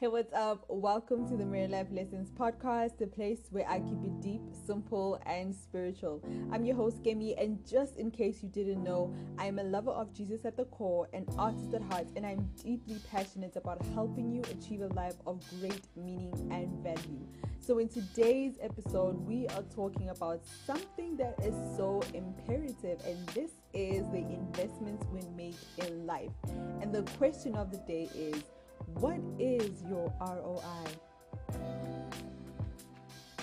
Hey, what's up? Welcome to the Mirror Life Lessons podcast, the place where I keep it deep, simple, and spiritual. I'm your host, Kemi, and just in case you didn't know, I'm a lover of Jesus at the core, an artist at heart, and I'm deeply passionate about helping you achieve a life of great meaning and value. So, in today's episode, we are talking about something that is so imperative, and this is the investments we make in life. And the question of the day is, what is your ROI?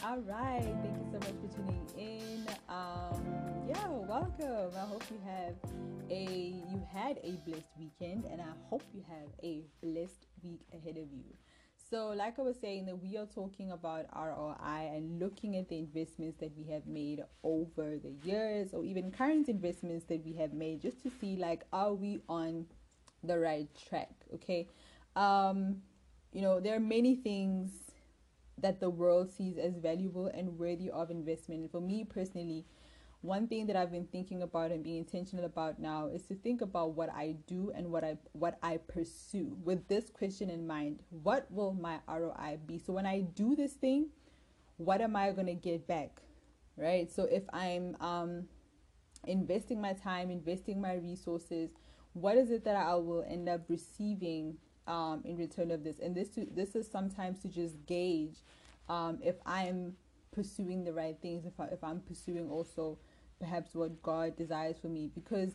All right, thank you so much for tuning in. Um, yeah, welcome. I hope you have a you had a blessed weekend, and I hope you have a blessed week ahead of you. So, like I was saying, that we are talking about ROI and looking at the investments that we have made over the years, or even current investments that we have made, just to see like are we on the right track? Okay um, you know, there are many things that the world sees as valuable and worthy of investment. And for me personally, one thing that I've been thinking about and being intentional about now is to think about what I do and what I what I pursue with this question in mind. What will my ROI be? So when I do this thing, what am I going to get back? Right? So if I'm um investing my time, investing my resources, what is it that I will end up receiving um, in return of this. And this to, this is sometimes to just gauge um, if I'm pursuing the right things, if I, if I'm pursuing also perhaps what God desires for me. Because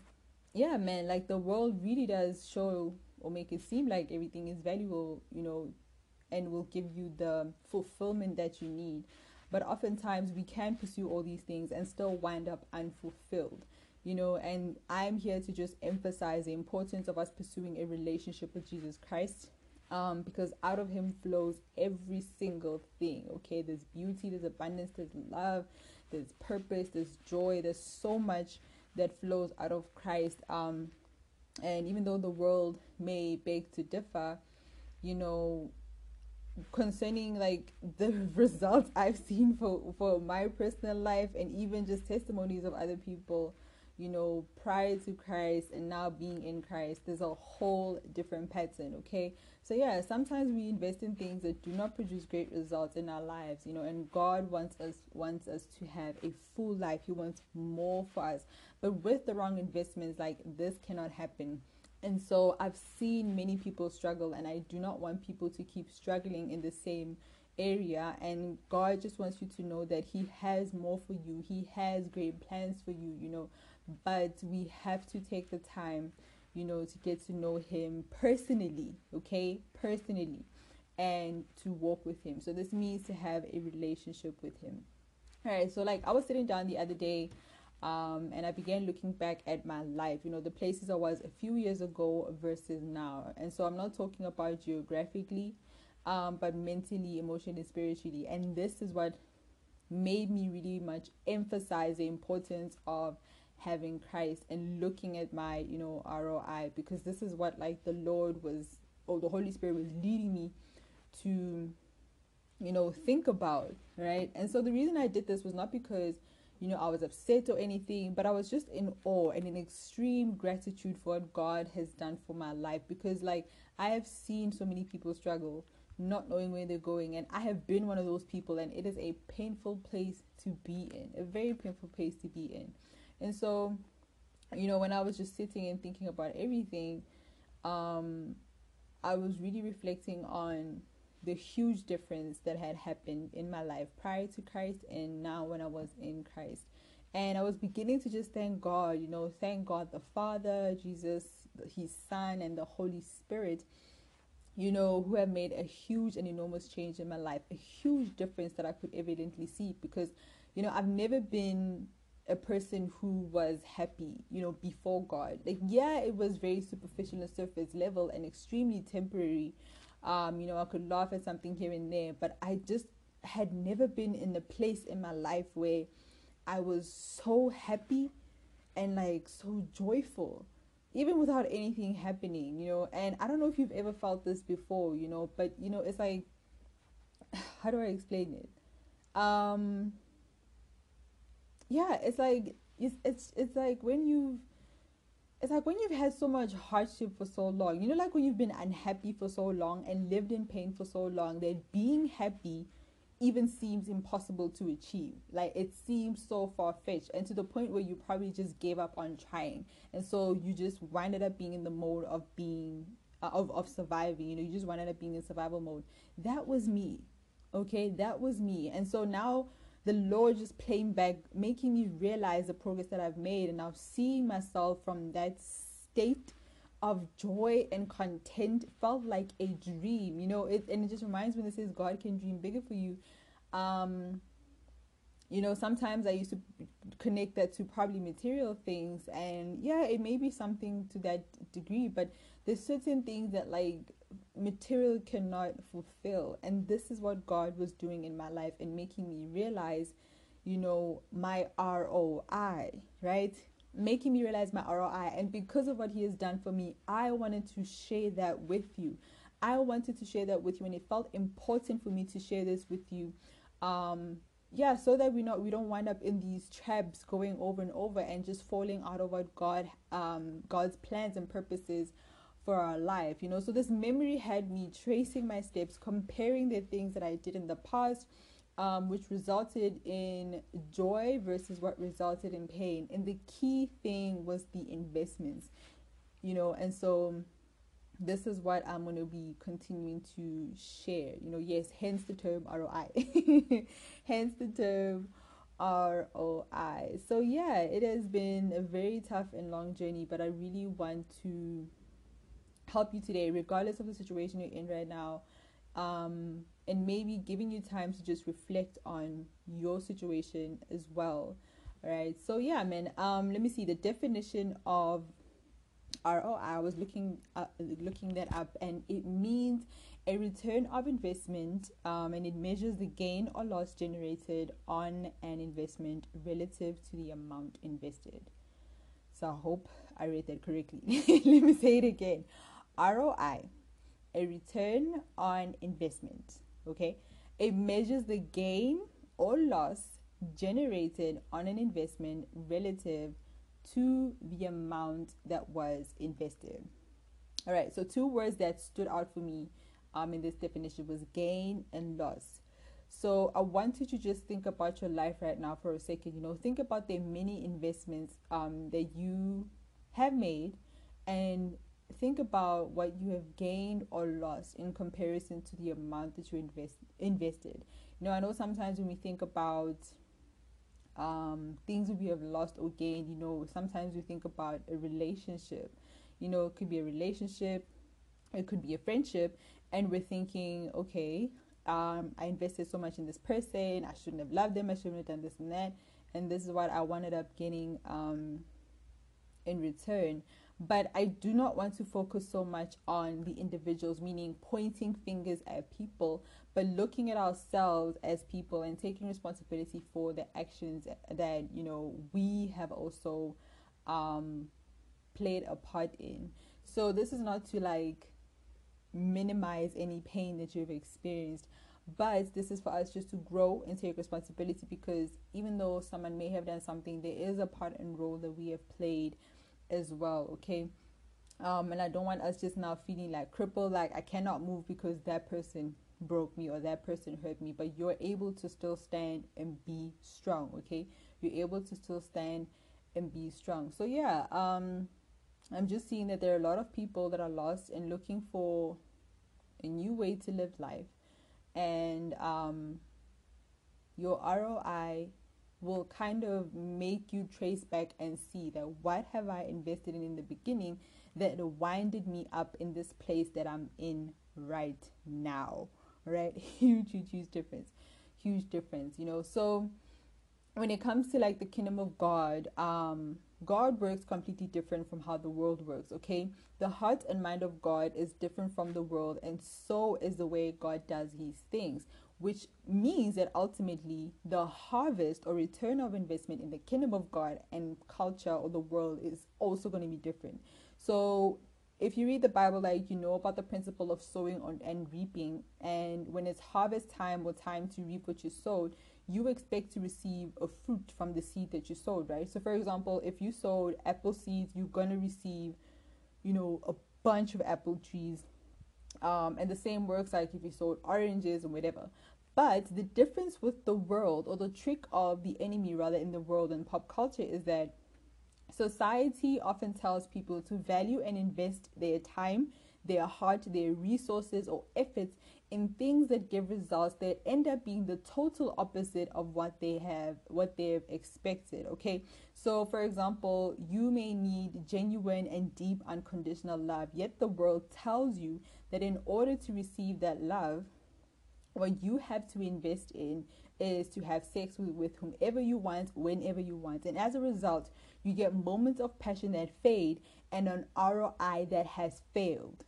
yeah, man, like the world really does show or make it seem like everything is valuable, you know, and will give you the fulfillment that you need. But oftentimes we can pursue all these things and still wind up unfulfilled you know, and I'm here to just emphasize the importance of us pursuing a relationship with Jesus Christ. Um, because out of him flows every single thing. Okay, there's beauty, there's abundance, there's love, there's purpose, there's joy, there's so much that flows out of Christ. Um, and even though the world may beg to differ, you know, concerning like the results I've seen for for my personal life and even just testimonies of other people you know, prior to Christ and now being in Christ, there's a whole different pattern, okay? So, yeah, sometimes we invest in things that do not produce great results in our lives, you know, and God wants us wants us to have a full life. He wants more for us. But with the wrong investments, like this cannot happen. And so I've seen many people struggle, and I do not want people to keep struggling in the same area and God just wants you to know that he has more for you. He has great plans for you, you know but we have to take the time you know to get to know him personally okay? Personally and to walk with him. So this means to have a relationship with him. All right so like i was sitting down the other day um, and i began looking back at my life. You know the places i was a few years ago versus now. And so i'm not talking about geographically um, but mentally emotionally spiritually. And this is what made me really much emphasize the importance of having Christ and looking at my, you know, ROI because this is what like the Lord was or the Holy Spirit was leading me to you know think about, right? And so the reason I did this was not because you know I was upset or anything, but I was just in awe and in extreme gratitude for what God has done for my life because like I have seen so many people struggle not knowing where they're going and I have been one of those people and it is a painful place to be in, a very painful place to be in. And so, you know, when I was just sitting and thinking about everything, um, I was really reflecting on the huge difference that had happened in my life prior to Christ and now when I was in Christ. And I was beginning to just thank God, you know, thank God the Father, Jesus, His Son, and the Holy Spirit, you know, who have made a huge and enormous change in my life, a huge difference that I could evidently see because, you know, I've never been a person who was happy, you know, before God. Like, yeah, it was very superficial and surface level and extremely temporary. Um, you know, I could laugh at something here and there, but I just had never been in a place in my life where I was so happy and like so joyful, even without anything happening, you know. And I don't know if you've ever felt this before, you know, but you know, it's like, how do I explain it? Um, yeah, it's like it's it's it's like when you've it's like when you've had so much hardship for so long, you know, like when you've been unhappy for so long and lived in pain for so long, that being happy even seems impossible to achieve. Like it seems so far fetched, and to the point where you probably just gave up on trying, and so you just winded up being in the mode of being uh, of of surviving. You know, you just winded up being in survival mode. That was me, okay. That was me, and so now the Lord just playing back, making me realize the progress that I've made, and now seeing myself from that state of joy and content felt like a dream, you know. It and it just reminds me that says God can dream bigger for you. Um, you know, sometimes I used to connect that to probably material things, and yeah, it may be something to that degree, but there's certain things that like material cannot fulfill, and this is what God was doing in my life and making me realize, you know, my ROI, right? Making me realize my ROI, and because of what He has done for me, I wanted to share that with you. I wanted to share that with you, and it felt important for me to share this with you. Um, yeah so that we not we don't wind up in these traps going over and over and just falling out of what god um god's plans and purposes for our life you know so this memory had me tracing my steps comparing the things that i did in the past um, which resulted in joy versus what resulted in pain and the key thing was the investments you know and so this is what I'm going to be continuing to share. You know, yes, hence the term ROI. hence the term ROI. So, yeah, it has been a very tough and long journey, but I really want to help you today, regardless of the situation you're in right now. Um, and maybe giving you time to just reflect on your situation as well. All right. So, yeah, man, um, let me see the definition of ROI. I was looking uh, looking that up, and it means a return of investment, um, and it measures the gain or loss generated on an investment relative to the amount invested. So I hope I read that correctly. Let me say it again. ROI, a return on investment. Okay, it measures the gain or loss generated on an investment relative to the amount that was invested. All right, so two words that stood out for me um, in this definition was gain and loss. So I want you to just think about your life right now for a second. You know, think about the many investments um, that you have made and think about what you have gained or lost in comparison to the amount that you invest invested. You know, I know sometimes when we think about um, things we have lost or gained. You know, sometimes we think about a relationship. You know, it could be a relationship, it could be a friendship, and we're thinking, okay, um, I invested so much in this person. I shouldn't have loved them. I shouldn't have done this and that. And this is what I wanted up getting um, in return. But I do not want to focus so much on the individuals, meaning pointing fingers at people, but looking at ourselves as people and taking responsibility for the actions that you know we have also um, played a part in. So this is not to like minimize any pain that you've experienced, but this is for us just to grow and take responsibility because even though someone may have done something, there is a part and role that we have played as well. Okay. Um, and I don't want us just now feeling like crippled, like I cannot move because that person broke me or that person hurt me, but you're able to still stand and be strong, okay? You're able to still stand and be strong. So yeah, um I'm just seeing that there are a lot of people that are lost and looking for a new way to live life. And um your ROI will kind of make you trace back and see that what have I invested in in the beginning that winded me up in this place that I'm in right now right? Huge huge huge difference huge difference you know? So when it comes to like the kingdom of god um god works completely different from how the world works okay? The heart and mind of god is different from the world and so is the way god does his things which means that ultimately the harvest or return of investment in the kingdom of god and culture or the world is also going to be different so if you read the Bible, like you know about the principle of sowing on, and reaping, and when it's harvest time or time to reap what you sowed, you expect to receive a fruit from the seed that you sowed, right? So, for example, if you sowed apple seeds, you're gonna receive, you know, a bunch of apple trees. Um, and the same works like if you sowed oranges or whatever. But the difference with the world, or the trick of the enemy rather in the world and pop culture, is that society often tells people to value and invest their time, their heart, their resources, or efforts in things that give results that end up being the total opposite of what they have what they've expected okay? So for example you may need genuine and deep unconditional love yet the world tells you that in order to receive that love what you have to invest in is to have sex with, with whomever you want whenever you want and as a result you get moments of passion that fade and an ROI that has failed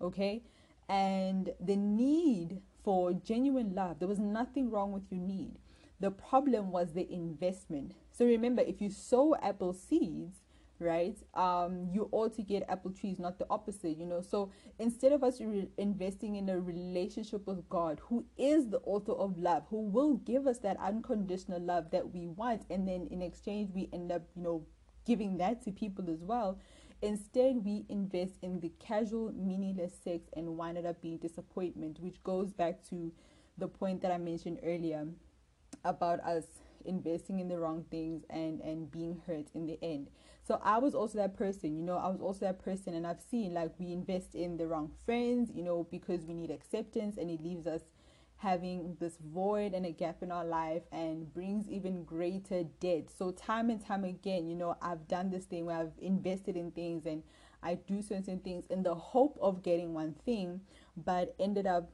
okay and the need for genuine love. There was nothing wrong with your need. The problem was the investment. So remember, if you sow apple seeds, right, um, you ought to get apple trees, not the opposite, you know. So instead of us re- investing in a relationship with God, who is the author of love, who will give us that unconditional love that we want, and then in exchange, we end up, you know, giving that to people as well Instead, we invest in the casual, meaningless sex and wind up being disappointment, which goes back to the point that I mentioned earlier about us investing in the wrong things and and being hurt in the end so i was also that person you know i was also that person and i've seen like we invest in the wrong friends you know because we need acceptance and it leaves us having this void and a gap in our life and brings even greater debt. So, time and time again, you know, I've done this thing where I've invested in things and I do certain things in the hope of getting one thing, but ended up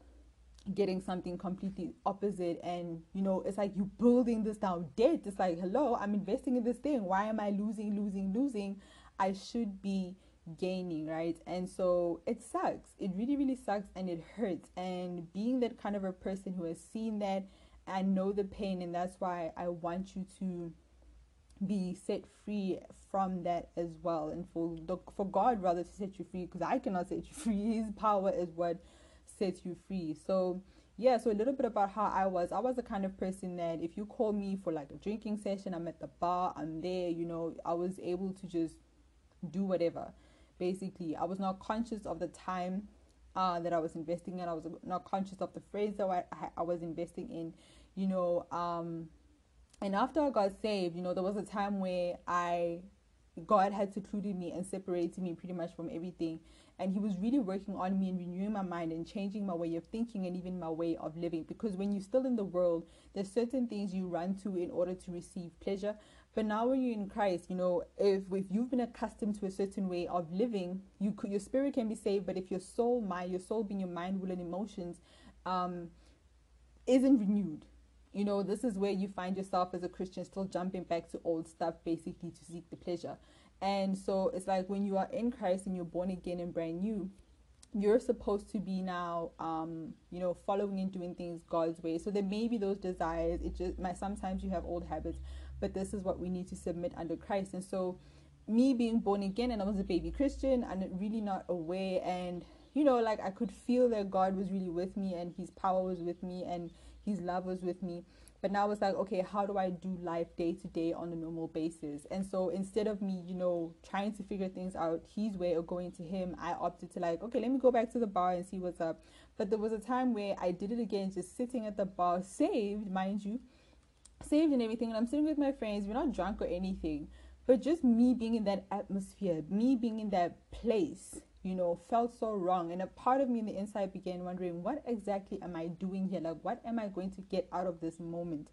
getting something completely opposite. And, you know, it's like you building this down debt. It's like, hello, I'm investing in this thing. Why am I losing, losing, losing? I should be gaining, right? And so it sucks. It really, really sucks and it hurts. And being that kind of a person who has seen that and know the pain, and that's why I want you to be set free from that as well and for the for God rather to set you free because I cannot set you free his power is what sets you free. So yeah so a little bit about how I was. I was the kind of person that if you call me for like a drinking session I'm at the bar I'm there you know I was able to just do whatever. Basically i was not conscious of the time uh, that i was investing in. I was not conscious of the friends that I, I was investing in you know um, and after i got saved you know there was a time where i god had secluded me and separated me pretty much from everything and he was really working on me and renewing my mind and changing my way of thinking and even my way of living because when you're still in the world there's certain things you run to in order to receive pleasure but now when you're in Christ, you know, if if you've been accustomed to a certain way of living, you could your spirit can be saved, but if your soul, mind, your soul being your mind, will, and emotions, um, isn't renewed, you know, this is where you find yourself as a Christian still jumping back to old stuff, basically to seek the pleasure. And so it's like when you are in Christ and you're born again and brand new, you're supposed to be now um you know following and doing things god's way so there may be those desires it just might sometimes you have old habits but this is what we need to submit under Christ. And so, me being born again and I was a baby Christian and really not aware, and you know, like I could feel that God was really with me and His power was with me and His love was with me. But now it's like, okay, how do I do life day to day on a normal basis? And so instead of me, you know, trying to figure things out His way or going to Him, I opted to like, okay, let me go back to the bar and see what's up. But there was a time where I did it again, just sitting at the bar, saved, mind you saved and everything and i'm sitting with my friends we're not drunk or anything but just me being in that atmosphere me being in that place you know felt so wrong. And a part of me in the inside began wondering what exactly am i doing here? Like what am i going to get out of this moment?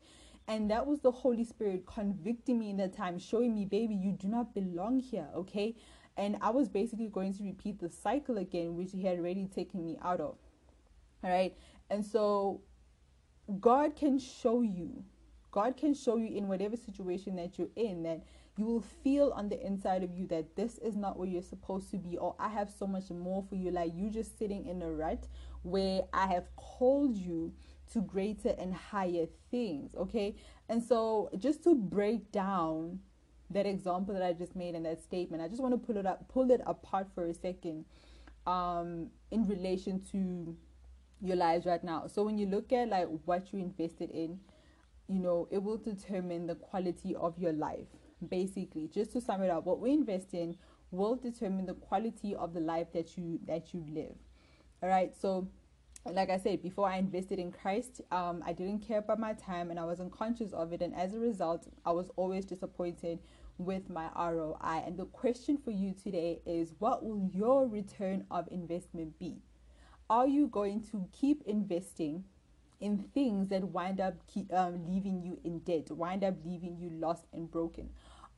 And that was the holy spirit convicting me in that time showing me baby you do not belong here okay? And i was basically going to repeat the cycle again which he had already taken me out of all right? And so god can show you God can show you in whatever situation that you're in that you will feel on the inside of you that this is not where you're supposed to be, or I have so much more for you. Like you just sitting in a rut where I have called you to greater and higher things. Okay. And so just to break down that example that I just made in that statement, I just want to pull it up, pull it apart for a second um, in relation to your lives right now. So when you look at like what you invested in, you know, it will determine the quality of your life. Basically, just to sum it up, what we invest in will determine the quality of the life that you that you live. All right, so like I said, before I invested in Christ, um, I didn't care about my time and I wasn't conscious of it. And as a result, I was always disappointed with my ROI. And the question for you today is what will your return of investment be? Are you going to keep investing in things that wind up keep, um, leaving you in debt, wind up leaving you lost and broken?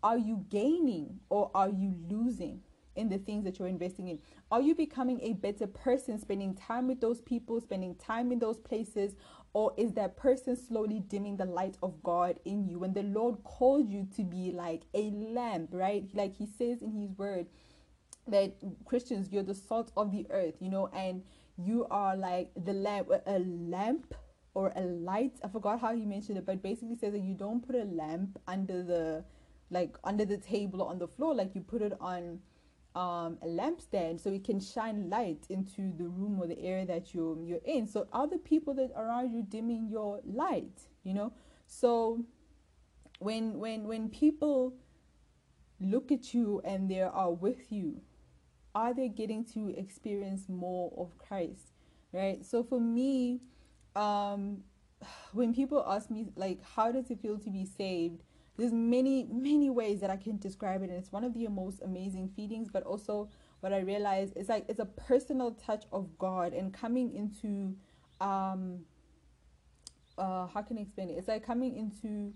Are you gaining or are you losing? in the things that you're investing in? Are you becoming a better person, spending time with those people, spending time in those places? Or is that person slowly dimming the light of God in you? When the Lord called you to be like a lamp, right? Like He says in His word that Christians, you're the salt of the earth, you know, and you are like the lamp, a lamp or a light. I forgot how he mentioned it, but basically says that you don't put a lamp under the like under the table or on the floor, like you put it on um, a lampstand so it can shine light into the room or the area that you're you're in. So are the people that around you dimming your light? You know, so when when when people look at you and they are with you, are they getting to experience more of Christ? Right. So for me, um, when people ask me like, how does it feel to be saved? There's many many ways that i can describe it and it's one of the most amazing feelings but also what i realize is like it's a personal touch of god and coming into um uh how can i explain it? It's like coming into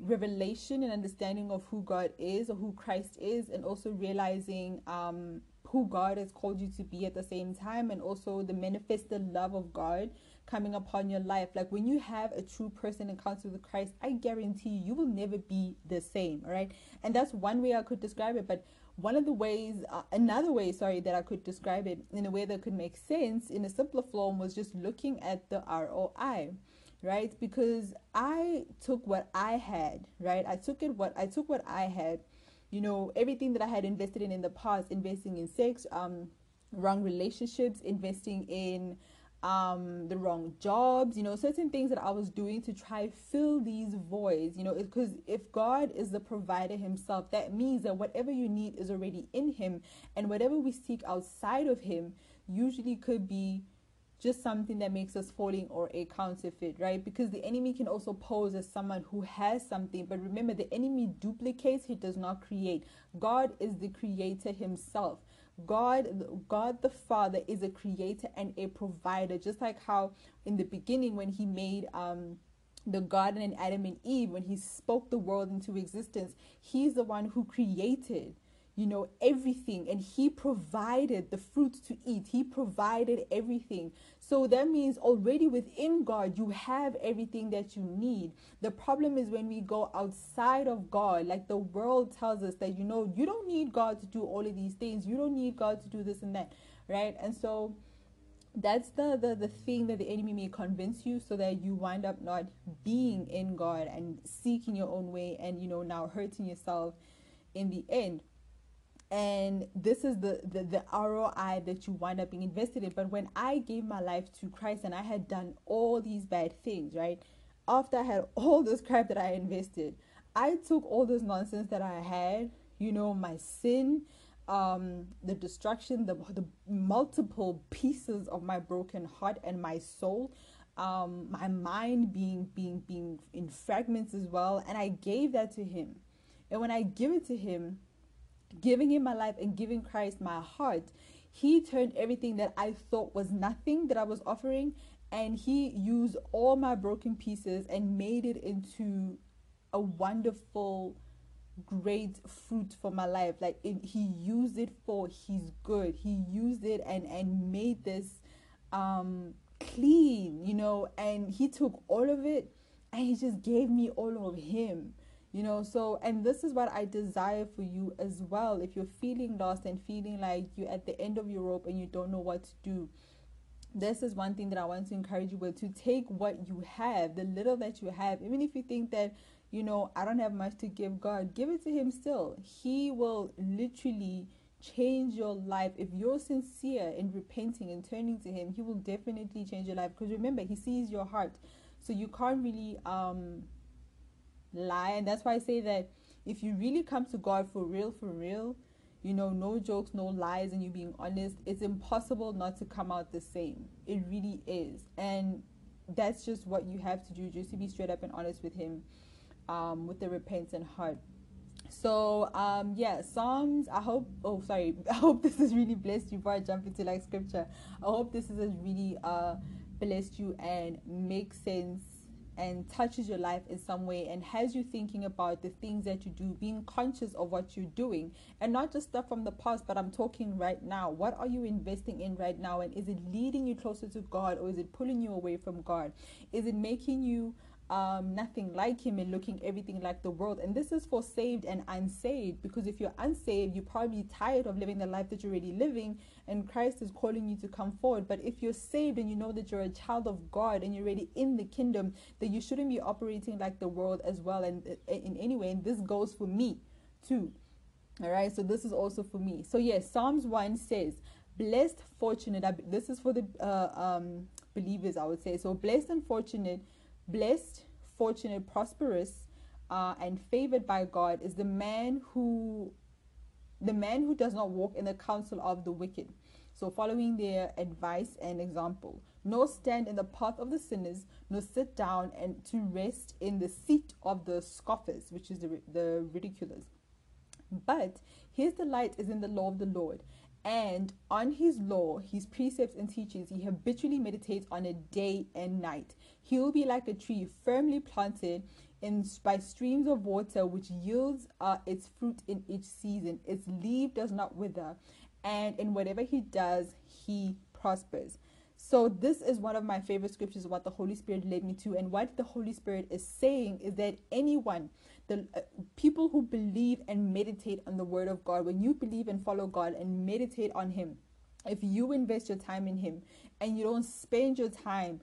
revelation and understanding of who god is or who christ is and also realizing um who god has called you to be at the same time and also the manifested love of god coming upon your life. Like when you have a true person encounter with Christ, I guarantee you, you will never be the same. All right. And that's one way I could describe it. But one of the ways, uh, another way, sorry, that I could describe it in a way that could make sense in a simpler form was just looking at the ROI right because i took what i had right i took it what i took what i had you know everything that i had invested in in the past investing in sex um wrong relationships investing in um, the wrong jobs, you know, certain things that I was doing to try fill these voids, you know, because if God is the provider himself, that means that whatever you need is already in him and whatever we seek outside of him usually could be just something that makes us falling or a counterfeit, right? Because the enemy can also pose as someone who has something, but remember the enemy duplicates, he does not create. God is the creator himself. God, God the Father is a creator and a provider, just like how in the beginning when He made um the garden and Adam and Eve, when He spoke the world into existence, He's the one who created you know everything and he provided the fruit to eat he provided everything so that means already within God, you have everything that you need. The problem is when we go outside of God, like the world tells us that, you know, you don't need God to do all of these things. You don't need God to do this and that, right? And so that's the, the, the thing that the enemy may convince you so that you wind up not being in God and seeking your own way and, you know, now hurting yourself in the end and this is the, the the ROI that you wind up being invested in. But when I gave my life to Christ and I had done all these bad things, right? After I had all this crap that I invested, I took all this nonsense that I had, you know, my sin, um, the destruction, the the multiple pieces of my broken heart and my soul, um, my mind being being being in fragments as well, and I gave that to Him. And when I give it to Him, giving him my life and giving Christ my heart, he turned everything that I thought was nothing that I was offering and he used all my broken pieces and made it into a wonderful great fruit for my life. Like it, he used it for his good. He used it and and made this um clean you know and he took all of it and he just gave me all of him you know so and this is what i desire for you as well. If you're feeling lost and feeling like you're at the end of your rope and you don't know what to do this is one thing that i want to encourage you with to take what you have the little that you have. Even if you think that you know i don't have much to give god give it to him still. He will literally change your life. If you're sincere in repenting and turning to him he will definitely change your life. Because remember he sees your heart. So you can't really um lie. And that's why I say that if you really come to God for real, for real, you know, no jokes, no lies, and you being honest, it's impossible not to come out the same. It really is. And that's just what you have to do, just to be straight up and honest with Him um, with the repentant heart. So um yeah, Psalms. I hope. Oh, sorry. I hope this has really blessed you. Before I jump into like scripture, I hope this has really uh blessed you and makes sense and touches your life in some way and has you thinking about the things that you do, being conscious of what you're doing, and not just stuff from the past, but I'm talking right now. What are you investing in right now? And is it leading you closer to God or is it pulling you away from God? Is it making you um, nothing like him and looking everything like the world. And this is for saved and unsaved because if you're unsaved, you're probably tired of living the life that you're already living, and Christ is calling you to come forward. But if you're saved and you know that you're a child of God and you're already in the kingdom, then you shouldn't be operating like the world as well. And uh, in any way, and this goes for me too. All right, so this is also for me. So, yes, Psalms 1 says, Blessed, fortunate, this is for the uh, um, believers, I would say. So, blessed and fortunate Blessed, fortunate, prosperous, uh, and favored by God is the man who the man who does not walk in the counsel of the wicked. So, following their advice and example, nor stand in the path of the sinners, nor sit down and to rest in the seat of the scoffers, which is the, the ridiculous. But his delight is in the law of the Lord, and on his law, his precepts and teachings, he habitually meditates on a day and night. He will be like a tree firmly planted in by streams of water, which yields uh, its fruit in each season. Its leaf does not wither, and in whatever he does, he prospers. So this is one of my favorite scriptures. What the Holy Spirit led me to, and what the Holy Spirit is saying is that anyone the uh, people who believe and meditate on the word of God, when you believe and follow God and meditate on Him, if you invest your time in Him and you don't spend your time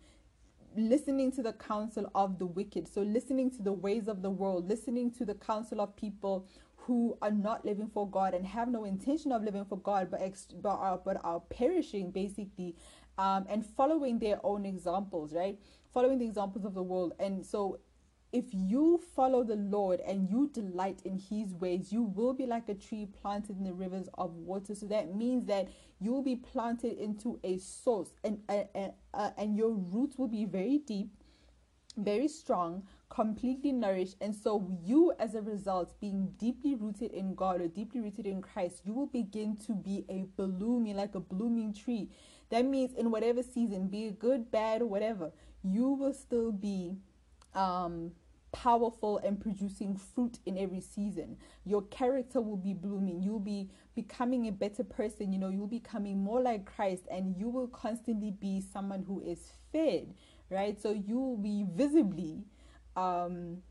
listening to the counsel of the wicked, so listening to the ways of the world, listening to the counsel of people who are not living for God and have no intention of living for God, but ex- but are, but are perishing basically, um, and following their own examples, right? Following the examples of the world, and so if you follow the Lord and you delight in his ways, you will be like a tree planted in the rivers of water. So that means that you will be planted into a source and, and, uh, and your roots will be very deep, very strong, completely nourished. And so, you, as a result, being deeply rooted in God or deeply rooted in Christ, you will begin to be a blooming, like a blooming tree. That means in whatever season, be it good, bad, or whatever, you will still be um powerful and producing fruit in every season. Your character will be blooming. You'll be becoming a better person. You know, you'll be becoming more like Christ and you will constantly be someone who is fed, right? So you'll be visibly um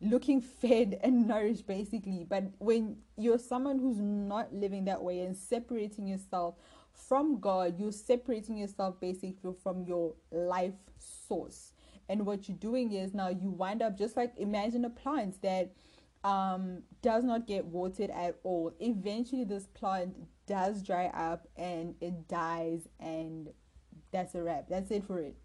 looking fed and nourished basically but when you're someone who's not living that way and separating yourself from god you're separating yourself basically from your life source and what you're doing is now you wind up just like imagine a plant that um, does not get watered at all. Eventually, this plant does dry up and it dies, and that's a wrap. That's it for it.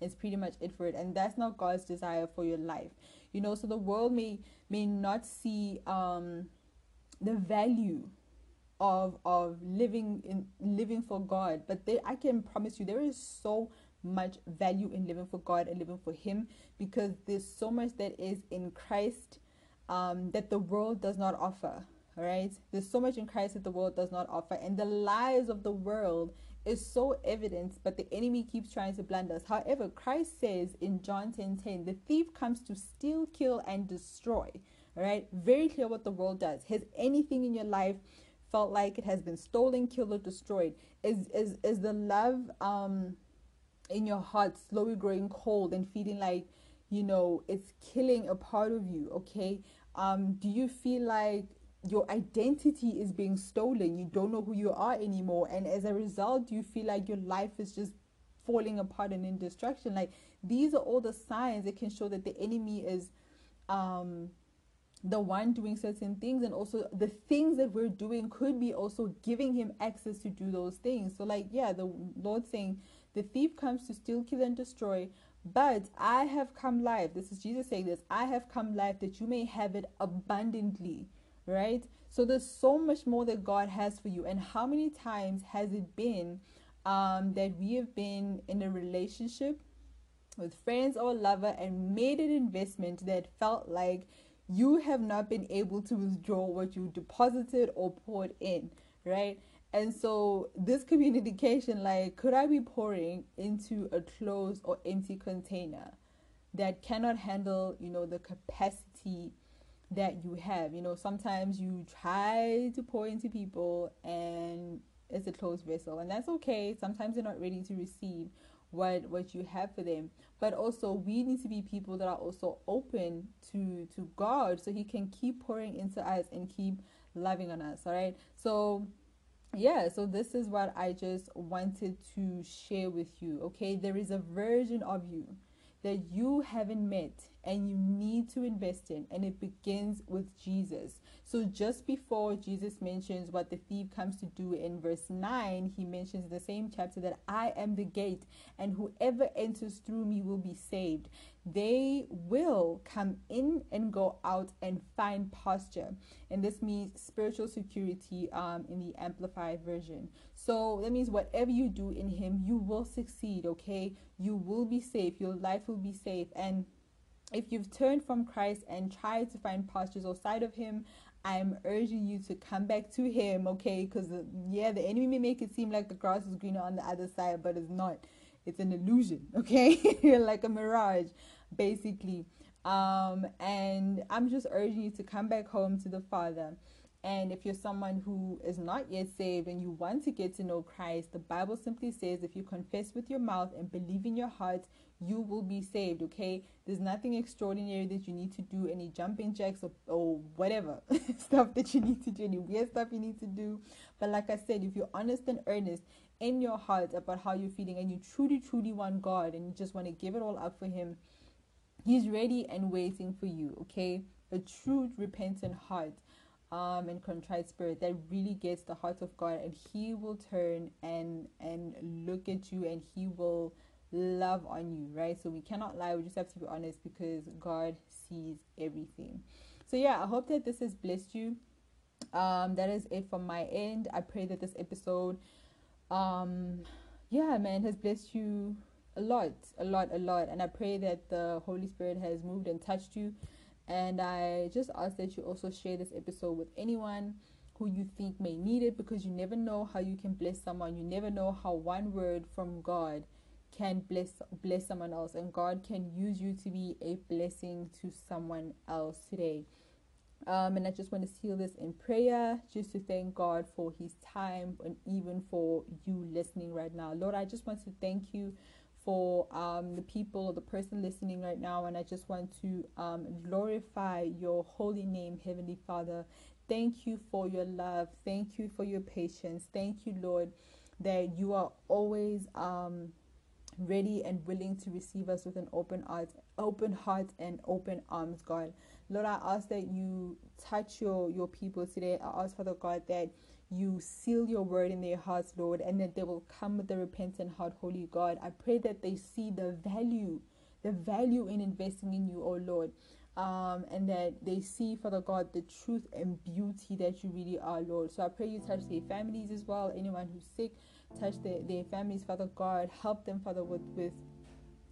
It's pretty much it for it, and that's not God's desire for your life. You know, so the world may may not see um, the value of of living in living for God, but they, I can promise you there is so much value in living for God and living for Him because there's so much that is in Christ um, that the world does not offer. Right? There's so much in Christ that the world does not offer, and the lies of the world is so evident, but the enemy keeps trying to blind us. However, Christ says in John 10 10, the thief comes to steal, kill, and destroy. Right? Very clear what the world does. Has anything in your life felt like it has been stolen, killed, or destroyed? Is is is the love um in your heart slowly growing cold and feeling like you know it's killing a part of you okay? Um do you feel like your identity is being stolen? You don't know who you are anymore. And as a result you feel like your life is just falling apart and in destruction? Like these are all the signs that can show that the enemy is um the one doing certain things. And also the things that we're doing could be also giving him access to do those things. So like yeah the lord saying the thief comes to steal, kill, and destroy, But I have come live. This is Jesus saying this. I have come live that you may have it abundantly, right? So there's so much more that God has for you. And how many times has it been um, that we have been in a relationship with friends or lover and made an investment that felt like you have not been able to withdraw what you deposited or poured in, right? And so this communication, like, could I be pouring into a closed or empty container that cannot handle, you know, the capacity that you have? You know, sometimes you try to pour into people and it's a closed vessel, and that's okay. Sometimes they're not ready to receive what what you have for them but also we need to be people that are also open to to god so he can keep pouring into us and keep loving on us all right so yeah so this is what i just wanted to share with you okay there is a version of you that you haven't met and you need to invest in and it begins with jesus so just before Jesus mentions what the thief comes to do in verse 9, he mentions the same chapter that I am the gate and whoever enters through me will be saved. They will come in and go out and find pasture. And this means spiritual security um, in the amplified version. So that means whatever you do in him, you will succeed, okay? You will be safe. Your life will be safe. And if you've turned from Christ and tried to find pastures outside of Him, I'm urging you to come back to Him, okay? Because, uh, yeah, the enemy may make it seem like the grass is greener on the other side, but it's not. It's an illusion, okay? like a mirage, basically. Um, and I'm just urging you to come back home to the Father. And if you're someone who is not yet saved and you want to get to know Christ, the Bible simply says if you confess with your mouth and believe in your heart, you will be saved, okay? There's nothing extraordinary that you need to do, any jumping jacks or, or whatever stuff that you need to do, any weird stuff you need to do. But like I said, if you're honest and earnest in your heart about how you're feeling and you truly, truly want God and you just want to give it all up for Him, He's ready and waiting for you, okay? A true repentant heart um and contrite spirit that really gets the heart of God and he will turn and and look at you and he will love on you, right? So we cannot lie. We just have to be honest because God sees everything. So yeah, I hope that this has blessed you. Um, that is it from my end. I pray that this episode, um, yeah, man, has blessed you a lot, a lot, a lot. And I pray that the Holy Spirit has moved and touched you. And I just ask that you also share this episode with anyone who you think may need it because you never know how you can bless someone. You never know how one word from God can bless bless someone else and God can use you to be a blessing to someone else today. Um, and I just want to seal this in prayer, just to thank God for His time and even for you listening right now. Lord, I just want to thank you for um, the people or the person listening right now, and I just want to um, glorify your holy name, Heavenly Father. Thank you for your love. Thank you for your patience. Thank you, Lord, that you are always um, ready and willing to receive us with an open heart, open heart and open arms, God. Lord, I ask that you touch your your people today. I ask, Father God, that you seal your word in their hearts, Lord, and that they will come with a repentant heart, Holy God. I pray that they see the value, the value in investing in you, oh Lord. Um, and that they see, Father God, the truth and beauty that you really are, Lord. So I pray you touch their families as well, anyone who's sick, touch their, their families, Father God. Help them, Father, with, with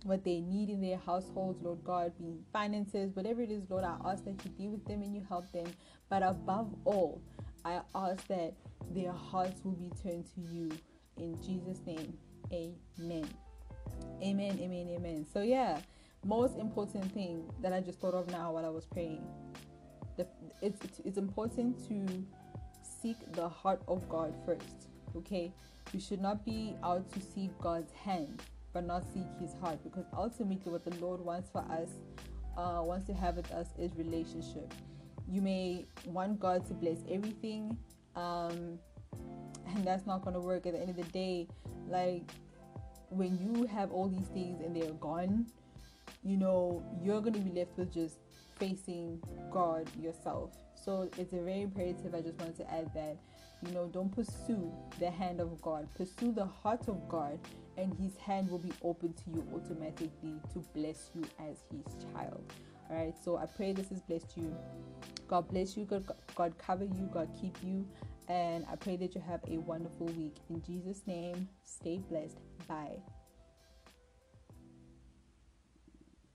what they need in their households, Lord God, being finances, whatever it is, Lord, I ask that you be with them and you help them. But above all, I ask that their hearts will be turned to you. In Jesus' name, amen. Amen, amen, amen. So, yeah, most important thing that I just thought of now while I was praying. The, it's, it's important to seek the heart of God first, okay? We should not be out to seek God's hand, but not seek His heart, because ultimately, what the Lord wants for us, uh, wants to have with us, is relationship. You may want God to bless everything, um, and that's not going to work. At the end of the day, like when you have all these things and they're gone, you know, you're going to be left with just facing God yourself. So it's a very imperative. I just wanted to add that you know, don't pursue the hand of God, pursue the heart of God, and his hand will be open to you automatically to bless you as his child. All right, so I pray this has blessed you. God bless you. God, God cover you. God keep you. And I pray that you have a wonderful week. In Jesus' name, stay blessed. Bye.